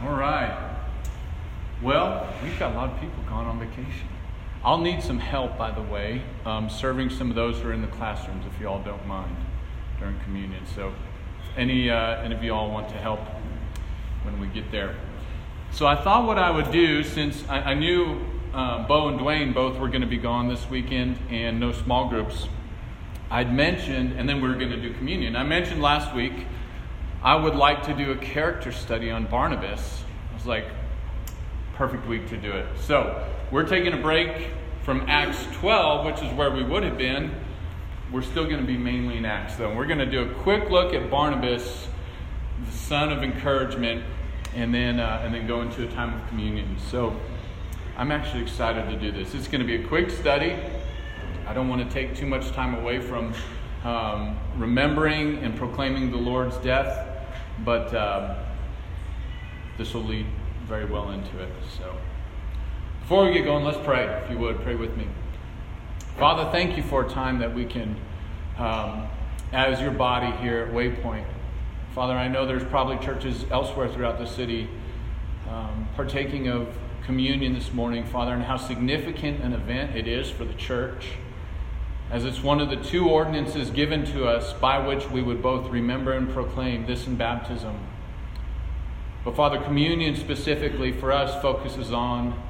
All right. Well, we've got a lot of people gone on vacation. I'll need some help, by the way, um, serving some of those who are in the classrooms, if you all don't mind, during communion. So, any uh, any of you all want to help when we get there? So, I thought what I would do, since I, I knew uh, Bo and Dwayne both were going to be gone this weekend and no small groups, I'd mentioned, and then we were going to do communion. I mentioned last week I would like to do a character study on Barnabas. I was like, perfect week to do it. So, we're taking a break from Acts 12, which is where we would have been. We're still going to be mainly in Acts, though. We're going to do a quick look at Barnabas, the son of encouragement, and then, uh, and then go into a time of communion. So, I'm actually excited to do this. It's going to be a quick study. I don't want to take too much time away from um, remembering and proclaiming the Lord's death, but uh, this will lead very well into it. So, before we get going, let's pray. If you would, pray with me. Father, thank you for a time that we can, um, as your body here at Waypoint. Father, I know there's probably churches elsewhere throughout the city um, partaking of communion this morning, Father, and how significant an event it is for the church, as it's one of the two ordinances given to us by which we would both remember and proclaim this in baptism but Father, communion specifically for us focuses on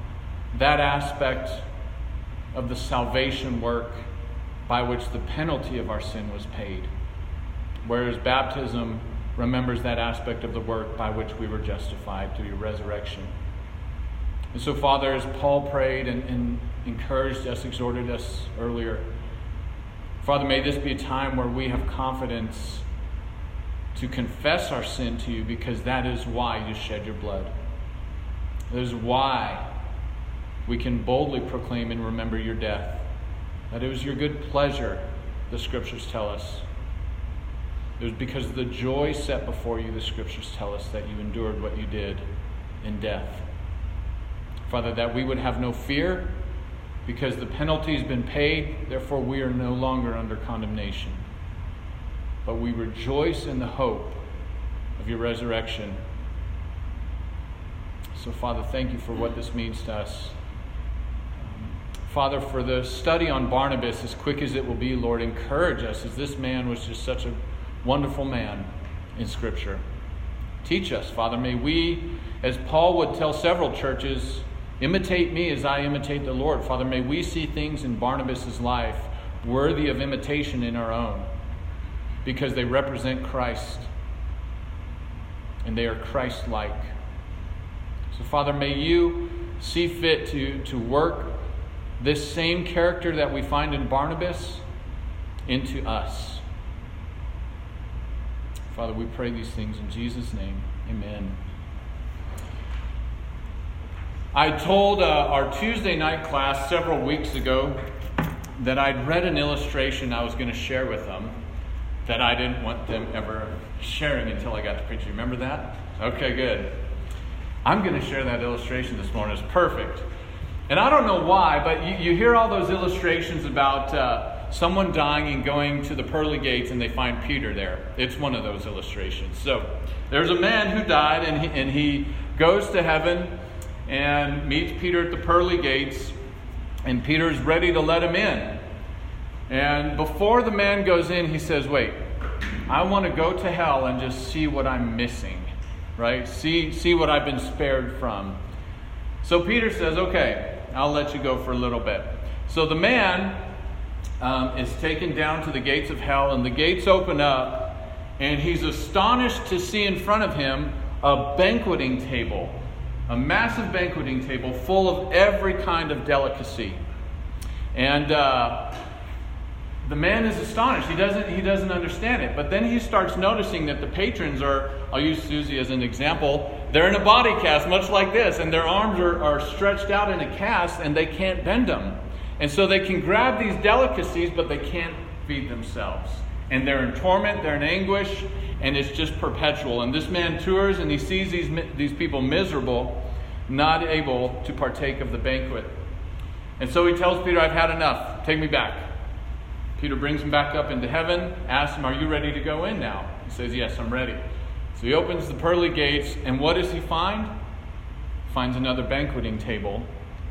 that aspect of the salvation work by which the penalty of our sin was paid. Whereas baptism remembers that aspect of the work by which we were justified through your resurrection. And so, Father, as Paul prayed and, and encouraged us, exhorted us earlier, Father, may this be a time where we have confidence to confess our sin to you because that is why you shed your blood. That is why we can boldly proclaim and remember your death. That it was your good pleasure, the scriptures tell us. It was because of the joy set before you, the scriptures tell us, that you endured what you did in death. Father, that we would have no fear because the penalty has been paid, therefore we are no longer under condemnation but we rejoice in the hope of your resurrection. So, Father, thank you for what this means to us. Um, Father, for the study on Barnabas, as quick as it will be, Lord, encourage us as this man was just such a wonderful man in Scripture. Teach us, Father. May we, as Paul would tell several churches, imitate me as I imitate the Lord. Father, may we see things in Barnabas' life worthy of imitation in our own because they represent Christ and they are Christ like. So, Father, may you see fit to, to work this same character that we find in Barnabas into us. Father, we pray these things in Jesus' name. Amen. I told uh, our Tuesday night class several weeks ago that I'd read an illustration I was going to share with them that I didn't want them ever sharing until I got to preach. Remember that? Okay, good. I'm going to share that illustration this morning. It's perfect. And I don't know why, but you, you hear all those illustrations about uh, someone dying and going to the pearly gates and they find Peter there. It's one of those illustrations. So there's a man who died and he, and he goes to heaven and meets Peter at the pearly gates, and Peter's ready to let him in. And before the man goes in, he says, Wait, I want to go to hell and just see what I'm missing, right? See, see what I've been spared from. So Peter says, Okay, I'll let you go for a little bit. So the man um, is taken down to the gates of hell, and the gates open up, and he's astonished to see in front of him a banqueting table, a massive banqueting table full of every kind of delicacy. And uh, the man is astonished. He doesn't, he doesn't understand it. But then he starts noticing that the patrons are, I'll use Susie as an example, they're in a body cast, much like this, and their arms are, are stretched out in a cast and they can't bend them. And so they can grab these delicacies, but they can't feed themselves. And they're in torment, they're in anguish, and it's just perpetual. And this man tours and he sees these, these people miserable, not able to partake of the banquet. And so he tells Peter, I've had enough. Take me back. Peter brings him back up into heaven, asks him, Are you ready to go in now? He says, Yes, I'm ready. So he opens the pearly gates, and what does he find? Finds another banqueting table,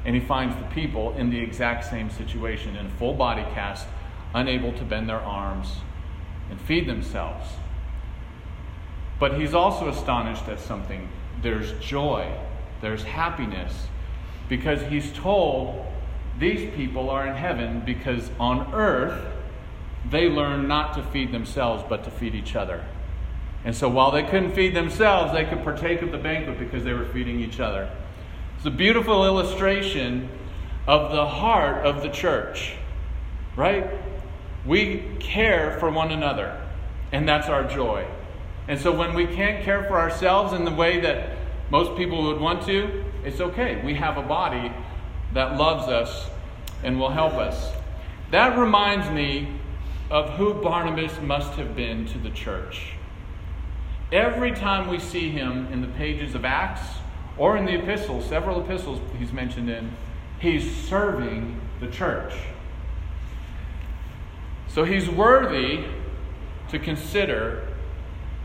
and he finds the people in the exact same situation in full body cast, unable to bend their arms and feed themselves. But he's also astonished at something. There's joy, there's happiness, because he's told these people are in heaven because on earth they learn not to feed themselves but to feed each other. And so while they couldn't feed themselves, they could partake of the banquet because they were feeding each other. It's a beautiful illustration of the heart of the church, right? We care for one another, and that's our joy. And so when we can't care for ourselves in the way that most people would want to, it's okay. We have a body that loves us and will help us. That reminds me of who Barnabas must have been to the church. Every time we see him in the pages of Acts or in the epistles, several epistles he's mentioned in, he's serving the church. So he's worthy to consider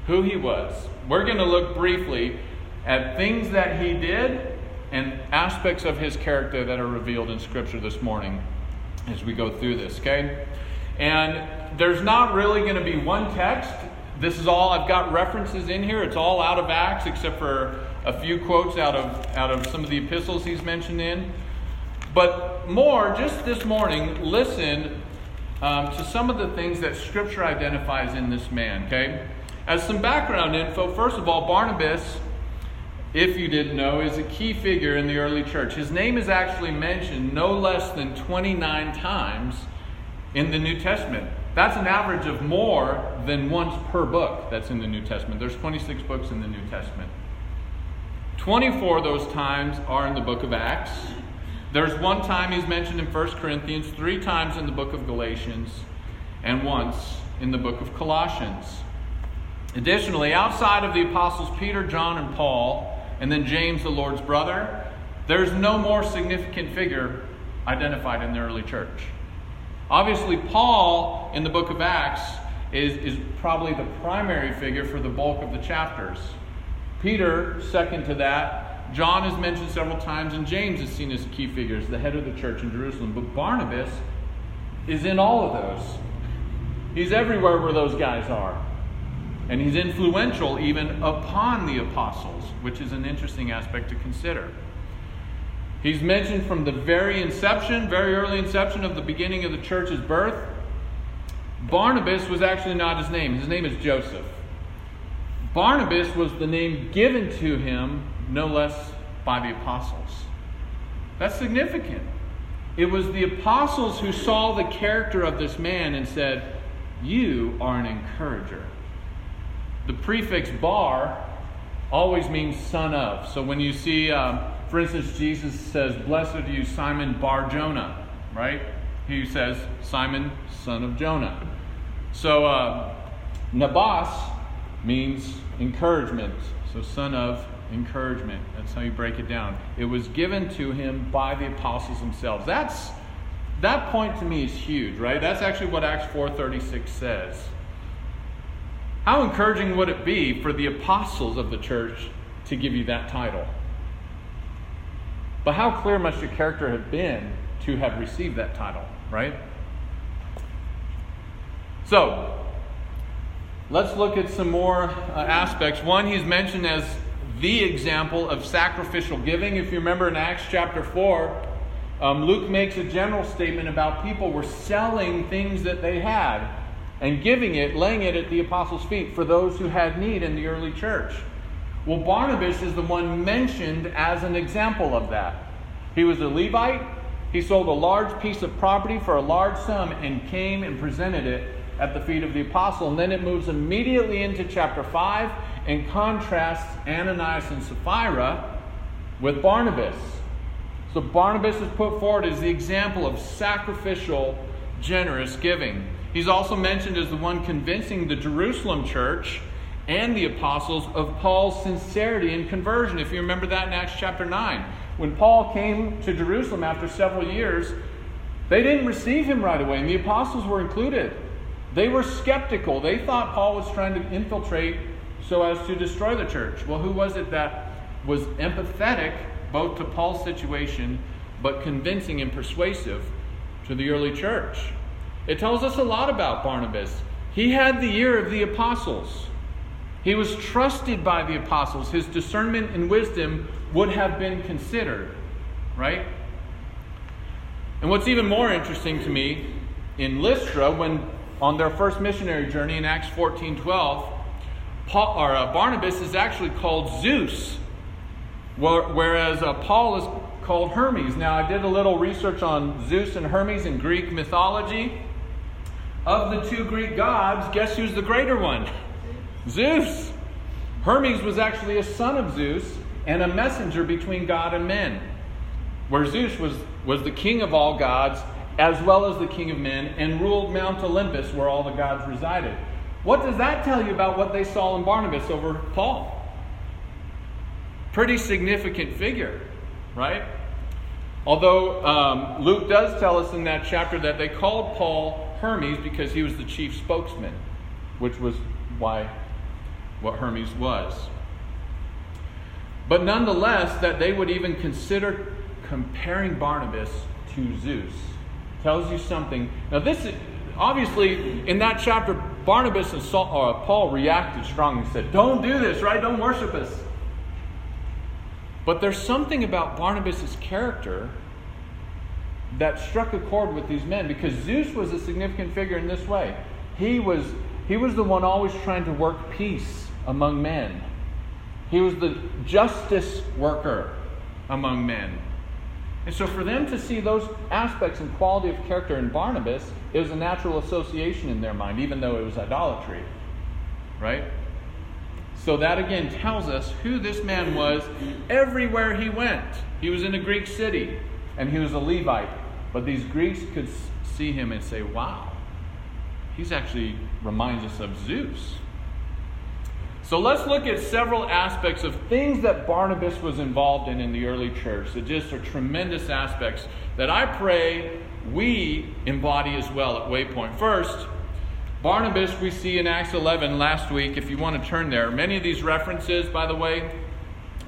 who he was. We're going to look briefly at things that he did and aspects of his character that are revealed in Scripture this morning as we go through this, okay? And there's not really going to be one text this is all, I've got references in here. It's all out of Acts except for a few quotes out of, out of some of the epistles he's mentioned in. But more, just this morning, listen um, to some of the things that Scripture identifies in this man, okay? As some background info, first of all, Barnabas, if you didn't know, is a key figure in the early church. His name is actually mentioned no less than 29 times in the New Testament. That's an average of more than once per book that's in the New Testament. There's 26 books in the New Testament. 24 of those times are in the book of Acts. There's one time he's mentioned in 1 Corinthians, three times in the book of Galatians, and once in the book of Colossians. Additionally, outside of the apostles Peter, John, and Paul, and then James, the Lord's brother, there's no more significant figure identified in the early church. Obviously, Paul in the book of Acts is, is probably the primary figure for the bulk of the chapters. Peter, second to that, John is mentioned several times, and James is seen as key figures, the head of the church in Jerusalem. But Barnabas is in all of those. He's everywhere where those guys are. And he's influential even upon the apostles, which is an interesting aspect to consider. He's mentioned from the very inception, very early inception of the beginning of the church's birth. Barnabas was actually not his name, his name is Joseph. Barnabas was the name given to him, no less by the apostles. That's significant. It was the apostles who saw the character of this man and said, You are an encourager. The prefix bar always means son of. So when you see um, for instance, Jesus says, Blessed are you, Simon Bar Jonah, right? He says, Simon, son of Jonah. So, uh, Nabas means encouragement. So, son of encouragement. That's how you break it down. It was given to him by the apostles themselves. That's that point to me is huge, right? That's actually what Acts 4:36 says. How encouraging would it be for the apostles of the church to give you that title? But how clear must your character have been to have received that title, right? So, let's look at some more uh, aspects. One, he's mentioned as the example of sacrificial giving. If you remember in Acts chapter 4, um, Luke makes a general statement about people were selling things that they had and giving it, laying it at the apostles' feet for those who had need in the early church. Well, Barnabas is the one mentioned as an example of that. He was a Levite. He sold a large piece of property for a large sum and came and presented it at the feet of the apostle. And then it moves immediately into chapter 5 and contrasts Ananias and Sapphira with Barnabas. So Barnabas is put forward as the example of sacrificial, generous giving. He's also mentioned as the one convincing the Jerusalem church and the apostles of Paul's sincerity in conversion. If you remember that in Acts chapter 9. When Paul came to Jerusalem after several years, they didn't receive him right away, and the apostles were included. They were skeptical. They thought Paul was trying to infiltrate so as to destroy the church. Well, who was it that was empathetic both to Paul's situation but convincing and persuasive to the early church? It tells us a lot about Barnabas. He had the ear of the apostles. He was trusted by the apostles. His discernment and wisdom would have been considered, right? And what's even more interesting to me in Lystra, when on their first missionary journey in Acts 14 12, Paul, or, uh, Barnabas is actually called Zeus, whereas uh, Paul is called Hermes. Now, I did a little research on Zeus and Hermes in Greek mythology. Of the two Greek gods, guess who's the greater one? Zeus. Hermes was actually a son of Zeus and a messenger between God and men, where Zeus was, was the king of all gods as well as the king of men and ruled Mount Olympus where all the gods resided. What does that tell you about what they saw in Barnabas over Paul? Pretty significant figure, right? Although um, Luke does tell us in that chapter that they called Paul Hermes because he was the chief spokesman, which was why what Hermes was. But nonetheless, that they would even consider comparing Barnabas to Zeus tells you something. Now, this is obviously in that chapter, Barnabas and Saul, uh, Paul reacted strongly and said, Don't do this, right? Don't worship us. But there's something about Barnabas' character that struck a chord with these men because Zeus was a significant figure in this way. He was, he was the one always trying to work peace among men, he was the justice worker among men. And so, for them to see those aspects and quality of character in Barnabas, it was a natural association in their mind, even though it was idolatry. Right? So, that again tells us who this man was everywhere he went. He was in a Greek city, and he was a Levite. But these Greeks could see him and say, wow, he's actually reminds us of Zeus. So let's look at several aspects of things that Barnabas was involved in in the early church that just are tremendous aspects that I pray we embody as well at Waypoint. First, Barnabas, we see in Acts 11 last week, if you want to turn there. Many of these references, by the way,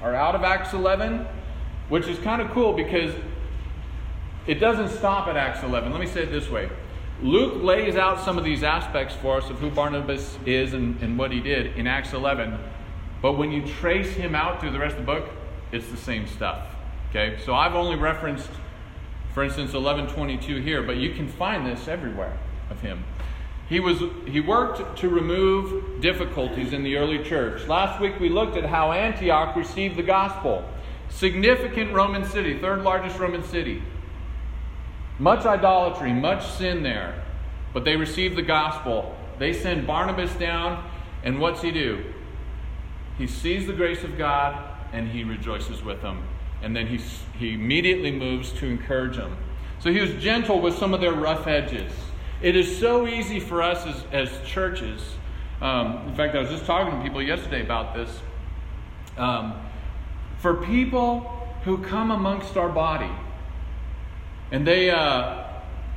are out of Acts 11, which is kind of cool because it doesn't stop at Acts 11. Let me say it this way Luke lays out some of these aspects for us of who Barnabas is and, and what he did in Acts 11. But when you trace him out through the rest of the book, it's the same stuff. Okay? So I've only referenced, for instance, 1122 here, but you can find this everywhere of him. He, was, he worked to remove difficulties in the early church. Last week we looked at how Antioch received the gospel. Significant Roman city, third largest Roman city. Much idolatry, much sin there. But they receive the gospel. They send Barnabas down, and what's he do? He sees the grace of God and he rejoices with them. And then he, he immediately moves to encourage them. So he was gentle with some of their rough edges. It is so easy for us as, as churches. Um, in fact, I was just talking to people yesterday about this. Um, for people who come amongst our body, and they uh,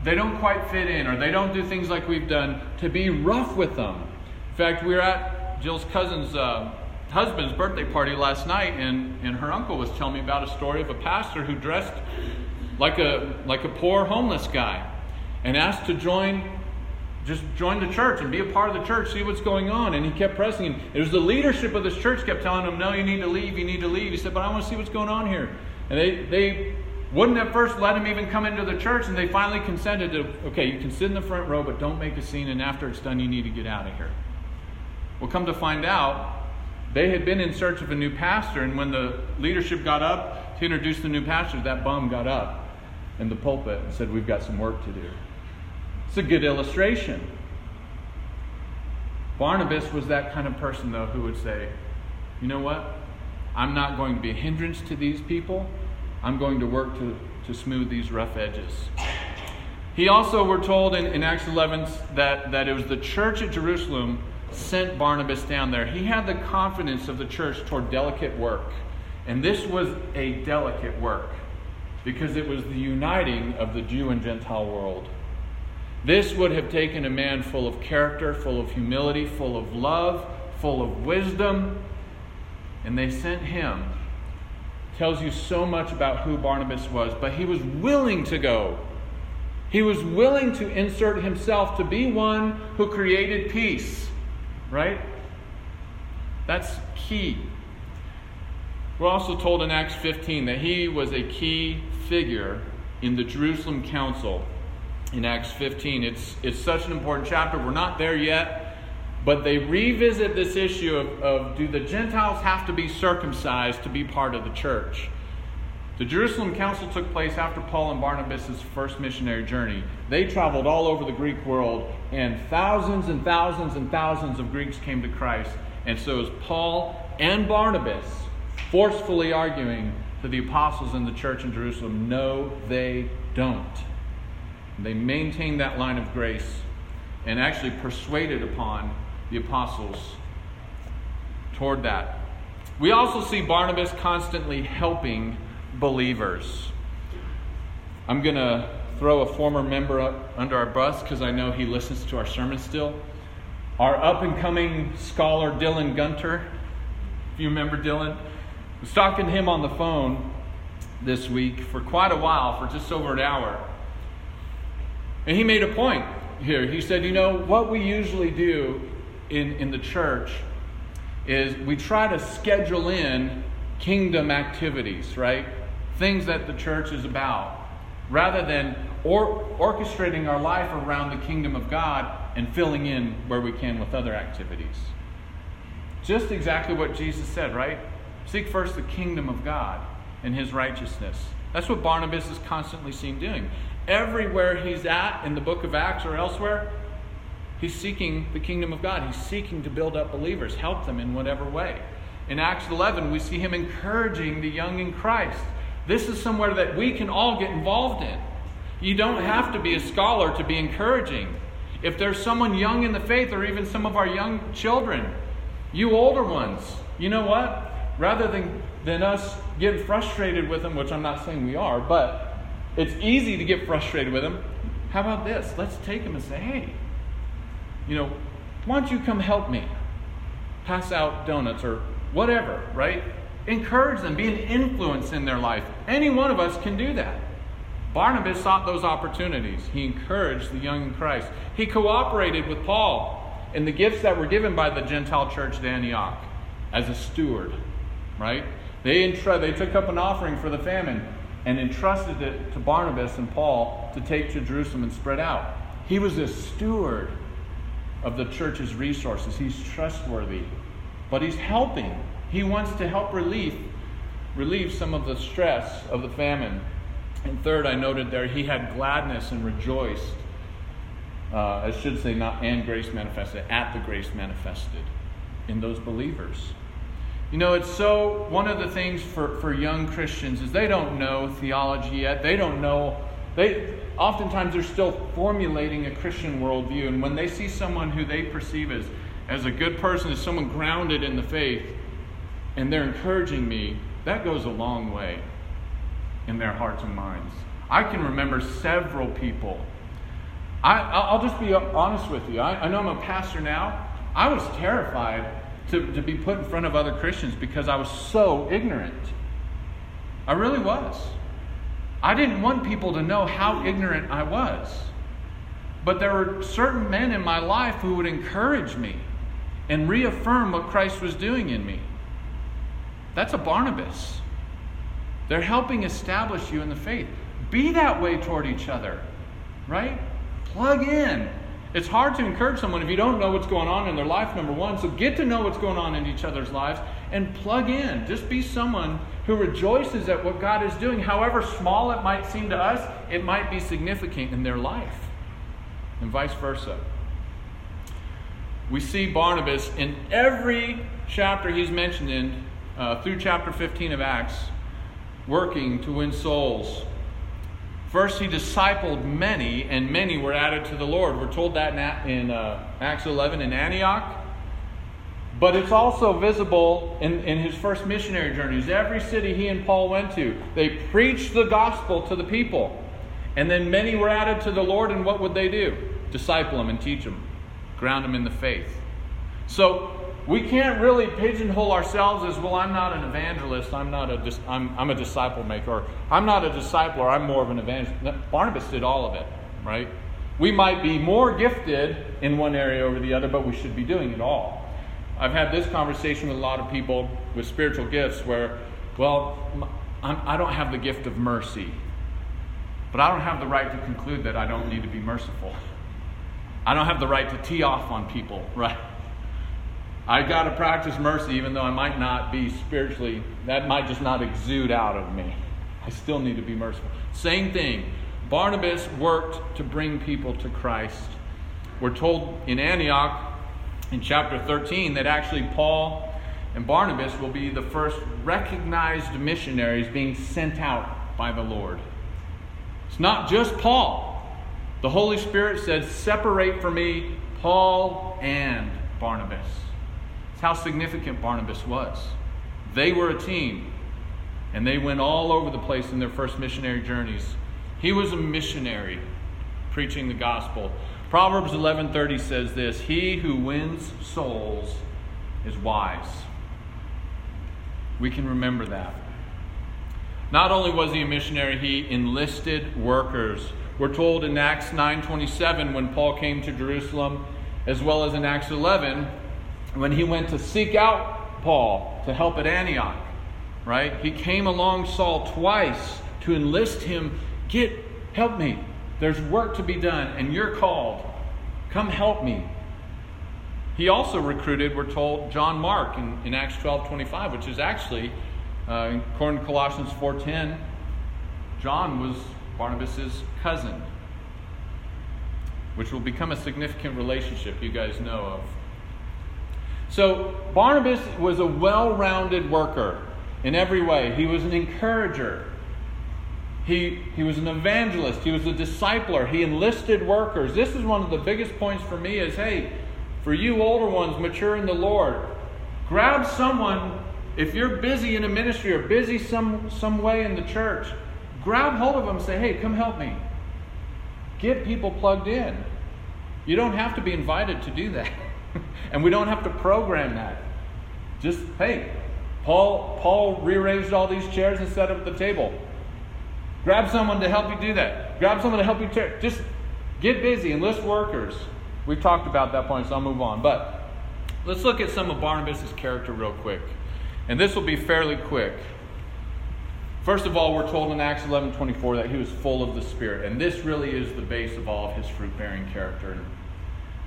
they don't quite fit in or they don't do things like we've done to be rough with them. In fact we were at jill's cousin's uh, husband's birthday party last night and, and her uncle was telling me about a story of a pastor who dressed like a like a poor homeless guy and asked to join just join the church and be a part of the church see what's going on. And he kept pressing him it was the leadership of this church kept telling him no you need to leave you need to leave. He said but i want to see what's going on here. And they they wouldn't at first let him even come into the church, and they finally consented to, okay, you can sit in the front row, but don't make a scene, and after it's done, you need to get out of here. Well, come to find out, they had been in search of a new pastor, and when the leadership got up to introduce the new pastor, that bum got up in the pulpit and said, We've got some work to do. It's a good illustration. Barnabas was that kind of person, though, who would say, You know what? I'm not going to be a hindrance to these people. I'm going to work to, to smooth these rough edges. He also, we're told in, in Acts 11 that, that it was the church at Jerusalem sent Barnabas down there. He had the confidence of the church toward delicate work. And this was a delicate work because it was the uniting of the Jew and Gentile world. This would have taken a man full of character, full of humility, full of love, full of wisdom, and they sent him. Tells you so much about who Barnabas was, but he was willing to go. He was willing to insert himself to be one who created peace, right? That's key. We're also told in Acts 15 that he was a key figure in the Jerusalem Council in Acts 15. It's, it's such an important chapter. We're not there yet, but they revisit this issue of, of do the Gentiles have to be circumcised to be part of the church? The Jerusalem Council took place after Paul and Barnabas' first missionary journey. They traveled all over the Greek world, and thousands and thousands and thousands of Greeks came to Christ. And so, as Paul and Barnabas forcefully arguing to the apostles in the church in Jerusalem, no, they don't. They maintained that line of grace and actually persuaded upon the apostles toward that. We also see Barnabas constantly helping believers. I'm going to throw a former member under our bus because I know he listens to our sermon still. Our up and coming scholar, Dylan Gunter. If you remember Dylan, was talking to him on the phone this week for quite a while, for just over an hour. And he made a point here. He said, You know, what we usually do in, in the church is we try to schedule in kingdom activities, right? Things that the church is about, rather than or, orchestrating our life around the kingdom of God and filling in where we can with other activities. Just exactly what Jesus said, right? Seek first the kingdom of God and his righteousness. That's what Barnabas is constantly seen doing. Everywhere he's at in the book of Acts or elsewhere, he's seeking the kingdom of God. He's seeking to build up believers, help them in whatever way. In Acts 11, we see him encouraging the young in Christ. This is somewhere that we can all get involved in. You don't have to be a scholar to be encouraging. If there's someone young in the faith, or even some of our young children, you older ones, you know what? Rather than, than us getting frustrated with them, which I'm not saying we are, but it's easy to get frustrated with them. How about this? Let's take them and say, hey, you know, why don't you come help me? Pass out donuts or whatever, right? Encourage them, be an influence in their life. Any one of us can do that. Barnabas sought those opportunities. He encouraged the young in Christ. He cooperated with Paul in the gifts that were given by the Gentile church at Antioch as a steward, right? They, entr- they took up an offering for the famine and entrusted it to Barnabas and Paul to take to Jerusalem and spread out. He was a steward of the church's resources. He's trustworthy, but he's helping. He wants to help relieve relieve some of the stress of the famine. And third, I noted there he had gladness and rejoiced. Uh, I should say not and grace manifested, at the grace manifested in those believers. You know, it's so, one of the things for, for young Christians is they don't know theology yet. They don't know, they, oftentimes they're still formulating a Christian worldview. And when they see someone who they perceive as, as a good person, as someone grounded in the faith, and they're encouraging me, that goes a long way in their hearts and minds. I can remember several people. I, I'll just be honest with you. I, I know I'm a pastor now. I was terrified to, to be put in front of other Christians because I was so ignorant. I really was. I didn't want people to know how ignorant I was. But there were certain men in my life who would encourage me and reaffirm what Christ was doing in me. That's a Barnabas. They're helping establish you in the faith. Be that way toward each other, right? Plug in. It's hard to encourage someone if you don't know what's going on in their life, number one. So get to know what's going on in each other's lives and plug in. Just be someone who rejoices at what God is doing. However small it might seem to us, it might be significant in their life, and vice versa. We see Barnabas in every chapter he's mentioned in, uh, through chapter 15 of Acts, working to win souls First, he discipled many, and many were added to the Lord. We're told that in, uh, Acts 11 in Antioch. But it's also visible in, in his first missionary journeys. Every city he and Paul went to, they preached the gospel to the people. And then many were added to the Lord, and what would they do? Disciple them and teach them, ground them in the faith. So we can't really pigeonhole ourselves as well. I'm not an evangelist. I'm not a. I'm, I'm a disciple maker. Or, I'm not a discipler. I'm more of an evangelist. Barnabas did all of it, right? We might be more gifted in one area over the other, but we should be doing it all. I've had this conversation with a lot of people with spiritual gifts where, well, I'm, I do not have the gift of mercy, but I don't have the right to conclude that I don't need to be merciful. I don't have the right to tee off on people, right? I got to practice mercy even though I might not be spiritually, that might just not exude out of me. I still need to be merciful. Same thing. Barnabas worked to bring people to Christ. We're told in Antioch in chapter 13 that actually Paul and Barnabas will be the first recognized missionaries being sent out by the Lord. It's not just Paul. The Holy Spirit said, Separate for me Paul and Barnabas. It's how significant Barnabas was. They were a team, and they went all over the place in their first missionary journeys. He was a missionary preaching the gospel. Proverbs 11:30 says this, "He who wins souls is wise." We can remember that. Not only was he a missionary, he enlisted workers. We're told in Acts 9:27 when Paul came to Jerusalem, as well as in Acts 11 when he went to seek out Paul to help at Antioch, right? He came along Saul twice to enlist him, get help me. There's work to be done and you're called. Come help me. He also recruited, we're told, John Mark in, in Acts 12 25, which is actually, uh, according to Colossians 4.10, John was Barnabas's cousin, which will become a significant relationship you guys know of. So Barnabas was a well rounded worker in every way. He was an encourager. He, he was an evangelist. He was a discipler. He enlisted workers. This is one of the biggest points for me is hey, for you older ones, mature in the Lord, grab someone, if you're busy in a ministry or busy some, some way in the church, grab hold of them say, hey, come help me. Get people plugged in. You don't have to be invited to do that. and we don't have to program that. Just, hey, Paul, Paul rearranged all these chairs and set up the table. Grab someone to help you do that. Grab someone to help you. Tear. Just get busy, enlist workers. We've talked about that point, so I'll move on. But let's look at some of Barnabas' character real quick. And this will be fairly quick. First of all, we're told in Acts 11 24 that he was full of the Spirit. And this really is the base of all of his fruit bearing character.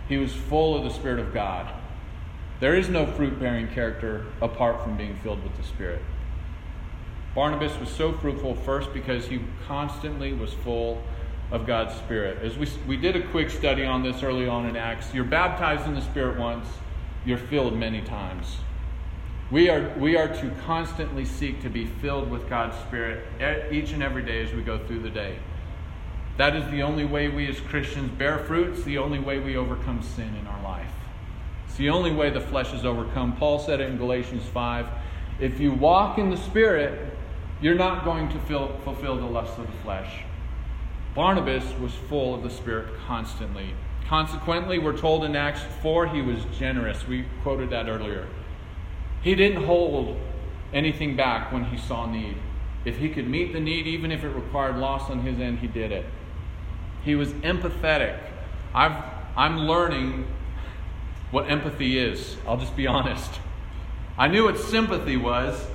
He was full of the Spirit of God. There is no fruit bearing character apart from being filled with the Spirit. Barnabas was so fruitful first because he constantly was full of God's Spirit. As we, we did a quick study on this early on in Acts, you're baptized in the Spirit once, you're filled many times. We are, we are to constantly seek to be filled with God's Spirit each and every day as we go through the day. That is the only way we as Christians bear fruit. It's the only way we overcome sin in our life. It's the only way the flesh is overcome. Paul said it in Galatians 5. If you walk in the Spirit, you're not going to fill, fulfill the lusts of the flesh. Barnabas was full of the Spirit constantly. Consequently, we're told in Acts 4 he was generous. We quoted that earlier. He didn't hold anything back when he saw need. If he could meet the need, even if it required loss on his end, he did it. He was empathetic. I've, I'm learning what empathy is. I'll just be honest. I knew what sympathy was.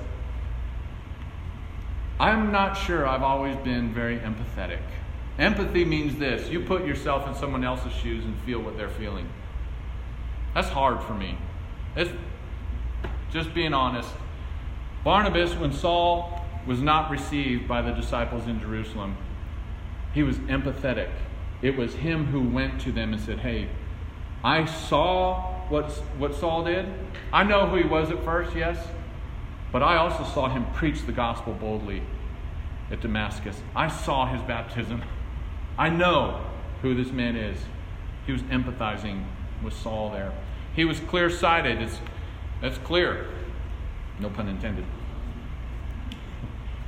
I'm not sure I've always been very empathetic. Empathy means this you put yourself in someone else's shoes and feel what they're feeling. That's hard for me. It's just being honest. Barnabas, when Saul was not received by the disciples in Jerusalem, he was empathetic. It was him who went to them and said, Hey, I saw what, what Saul did. I know who he was at first, yes, but I also saw him preach the gospel boldly at Damascus. I saw his baptism. I know who this man is. He was empathizing with Saul there. He was clear sighted. That's clear. No pun intended.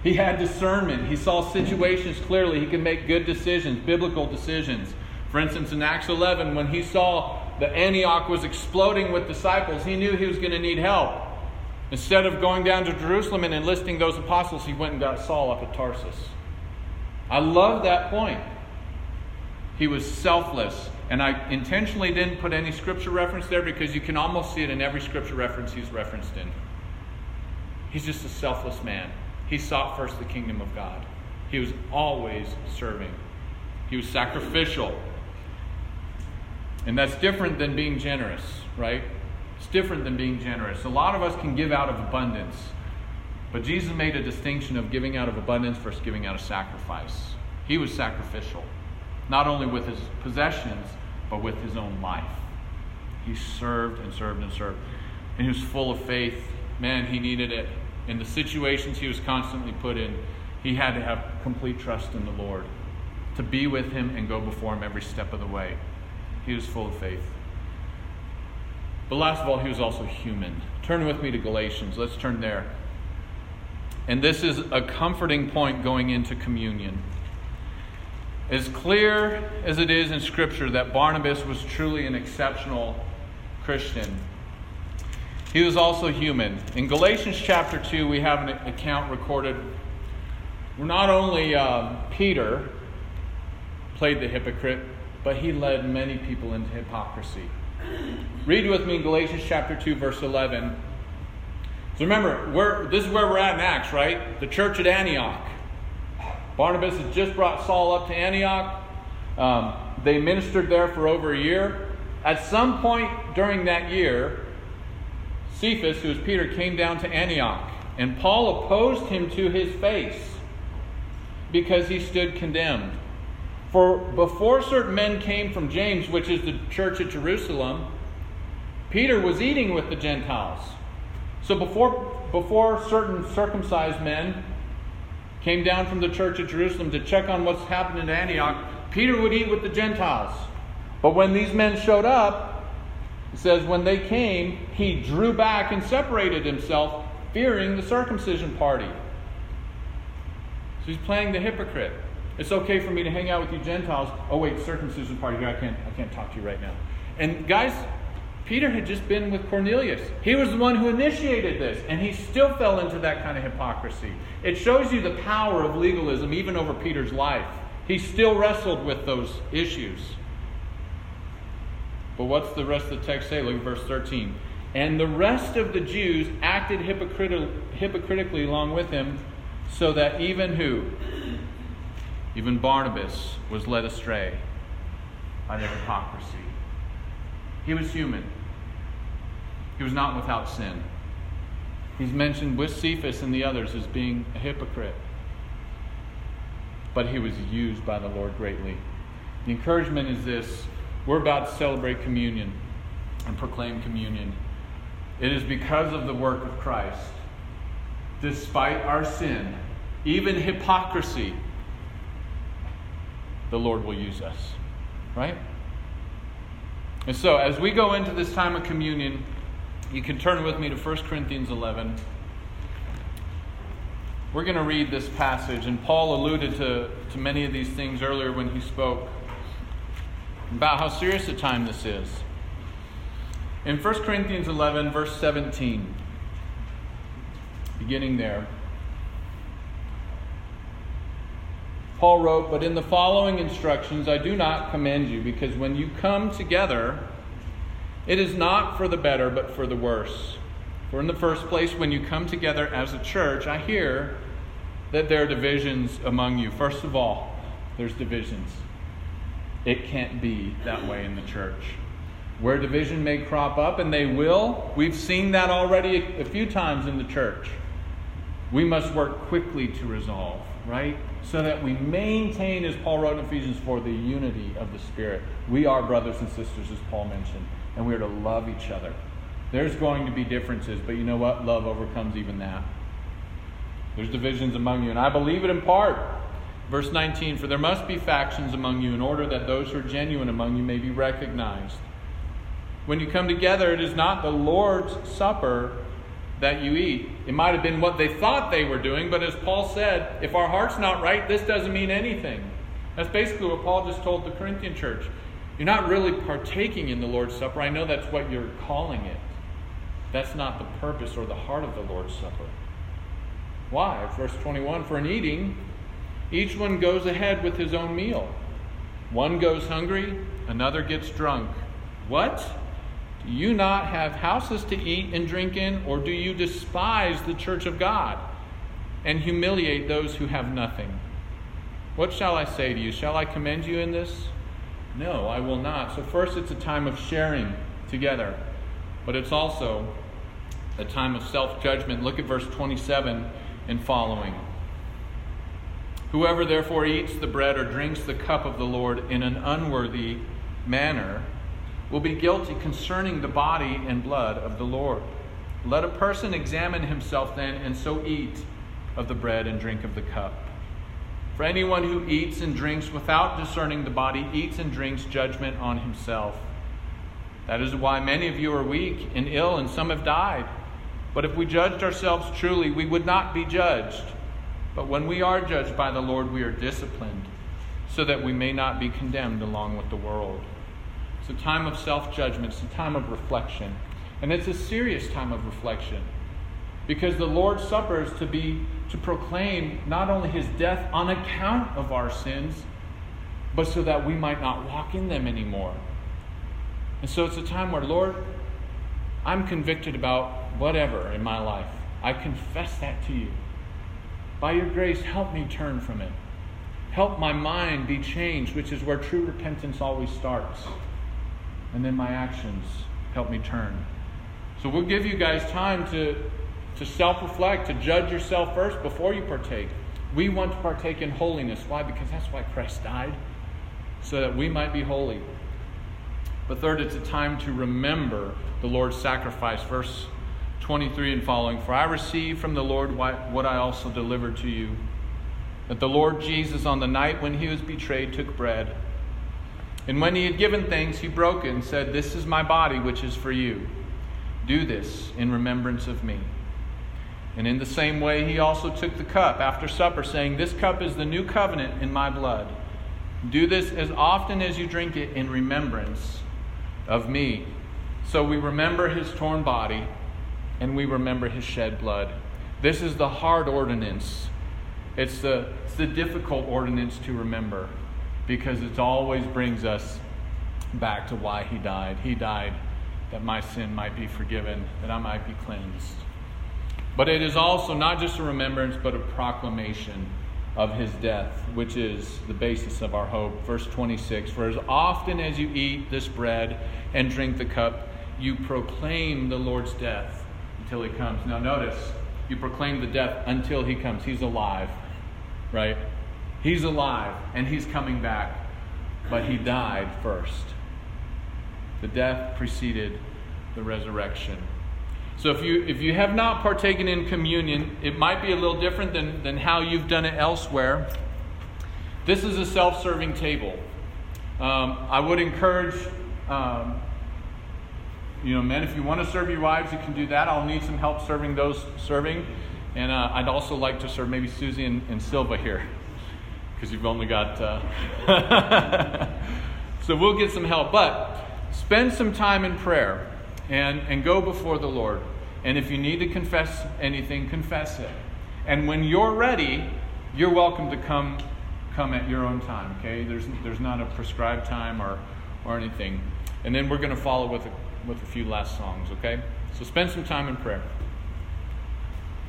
He had discernment. He saw situations clearly. He could make good decisions, biblical decisions. For instance, in Acts 11, when he saw that Antioch was exploding with disciples, he knew he was going to need help. Instead of going down to Jerusalem and enlisting those apostles, he went and got Saul up at Tarsus. I love that point. He was selfless. And I intentionally didn't put any scripture reference there because you can almost see it in every scripture reference he's referenced in. He's just a selfless man. He sought first the kingdom of God. He was always serving. He was sacrificial. And that's different than being generous, right? Different than being generous. A lot of us can give out of abundance. But Jesus made a distinction of giving out of abundance versus giving out of sacrifice. He was sacrificial, not only with his possessions, but with his own life. He served and served and served. And he was full of faith. Man, he needed it. In the situations he was constantly put in, he had to have complete trust in the Lord to be with him and go before him every step of the way. He was full of faith. But last of all, he was also human. Turn with me to Galatians. Let's turn there. And this is a comforting point going into communion. As clear as it is in Scripture that Barnabas was truly an exceptional Christian, he was also human. In Galatians chapter 2, we have an account recorded where not only um, Peter played the hypocrite, but he led many people into hypocrisy. Read with me Galatians chapter 2, verse 11. So remember, this is where we're at in Acts, right? The church at Antioch. Barnabas has just brought Saul up to Antioch. Um, they ministered there for over a year. At some point during that year, Cephas, who was Peter, came down to Antioch, and Paul opposed him to his face because he stood condemned. For before certain men came from James, which is the church at Jerusalem, Peter was eating with the Gentiles. So before, before certain circumcised men came down from the church at Jerusalem to check on what's happening in Antioch, Peter would eat with the Gentiles. But when these men showed up, it says, when they came, he drew back and separated himself, fearing the circumcision party. So he's playing the hypocrite. It's okay for me to hang out with you Gentiles. Oh wait, circumcision party here. I can't I can't talk to you right now. And guys, Peter had just been with Cornelius. He was the one who initiated this, and he still fell into that kind of hypocrisy. It shows you the power of legalism even over Peter's life. He still wrestled with those issues. But what's the rest of the text say? Look at verse 13. And the rest of the Jews acted hypocritically along with him, so that even who? Even Barnabas was led astray by their hypocrisy. He was human. He was not without sin. He's mentioned with Cephas and the others as being a hypocrite. But he was used by the Lord greatly. The encouragement is this we're about to celebrate communion and proclaim communion. It is because of the work of Christ, despite our sin, even hypocrisy, the Lord will use us. Right? And so, as we go into this time of communion, you can turn with me to 1 Corinthians 11. We're going to read this passage, and Paul alluded to, to many of these things earlier when he spoke about how serious a time this is. In 1 Corinthians 11, verse 17, beginning there, Paul wrote, But in the following instructions I do not commend you, because when you come together, it is not for the better, but for the worse. For in the first place, when you come together as a church, I hear that there are divisions among you. First of all, there's divisions. It can't be that way in the church. Where division may crop up, and they will, we've seen that already a few times in the church. We must work quickly to resolve, right? So that we maintain, as Paul wrote in Ephesians 4, the unity of the Spirit. We are brothers and sisters, as Paul mentioned and we are to love each other. There's going to be differences, but you know what? Love overcomes even that. There's divisions among you, and I believe it in part. Verse 19 For there must be factions among you in order that those who are genuine among you may be recognized. When you come together, it is not the Lord's Supper that you eat. It might have been what they thought they were doing, but as Paul said, if our heart's not right, this doesn't mean anything. That's basically what Paul just told the Corinthian church. You're not really partaking in the Lord's Supper. I know that's what you're calling it. That's not the purpose or the heart of the Lord's Supper. Why? Verse 21 For in eating, each one goes ahead with his own meal. One goes hungry, another gets drunk. What? Do you not have houses to eat and drink in, or do you despise the church of God and humiliate those who have nothing? What shall I say to you? Shall I commend you in this? No, I will not. So, first, it's a time of sharing together, but it's also a time of self judgment. Look at verse 27 and following. Whoever therefore eats the bread or drinks the cup of the Lord in an unworthy manner will be guilty concerning the body and blood of the Lord. Let a person examine himself then, and so eat of the bread and drink of the cup. For anyone who eats and drinks without discerning the body eats and drinks judgment on himself. That is why many of you are weak and ill, and some have died. But if we judged ourselves truly, we would not be judged. But when we are judged by the Lord, we are disciplined, so that we may not be condemned along with the world. It's a time of self judgment, it's a time of reflection. And it's a serious time of reflection. Because the Lord's Supper is to be to proclaim not only his death on account of our sins, but so that we might not walk in them anymore. And so it's a time where, Lord, I'm convicted about whatever in my life. I confess that to you. By your grace, help me turn from it. Help my mind be changed, which is where true repentance always starts. And then my actions help me turn. So we'll give you guys time to, to self reflect, to judge yourself first before you partake. We want to partake in holiness. Why? Because that's why Christ died, so that we might be holy. But third, it's a time to remember the Lord's sacrifice. Verse 23 and following For I received from the Lord what I also delivered to you. That the Lord Jesus, on the night when he was betrayed, took bread. And when he had given thanks, he broke it and said, This is my body, which is for you. Do this in remembrance of me. And in the same way, he also took the cup after supper, saying, This cup is the new covenant in my blood. Do this as often as you drink it in remembrance of me. So we remember his torn body and we remember his shed blood. This is the hard ordinance. It's the, it's the difficult ordinance to remember because it always brings us back to why he died. He died that my sin might be forgiven, that I might be cleansed. But it is also not just a remembrance, but a proclamation of his death, which is the basis of our hope. Verse 26 For as often as you eat this bread and drink the cup, you proclaim the Lord's death until he comes. Now, notice, you proclaim the death until he comes. He's alive, right? He's alive and he's coming back, but he died first. The death preceded the resurrection. So if you if you have not partaken in communion, it might be a little different than, than how you've done it elsewhere. This is a self-serving table. Um, I would encourage um, you know, men, if you want to serve your wives, you can do that. I'll need some help serving those serving. And uh, I'd also like to serve maybe Susie and, and Silva here because you've only got. Uh... so we'll get some help. But spend some time in prayer and, and go before the Lord. And if you need to confess anything, confess it. And when you're ready, you're welcome to come come at your own time, okay? There's, there's not a prescribed time or, or anything. And then we're going to follow with a with a few last songs, okay? So spend some time in prayer.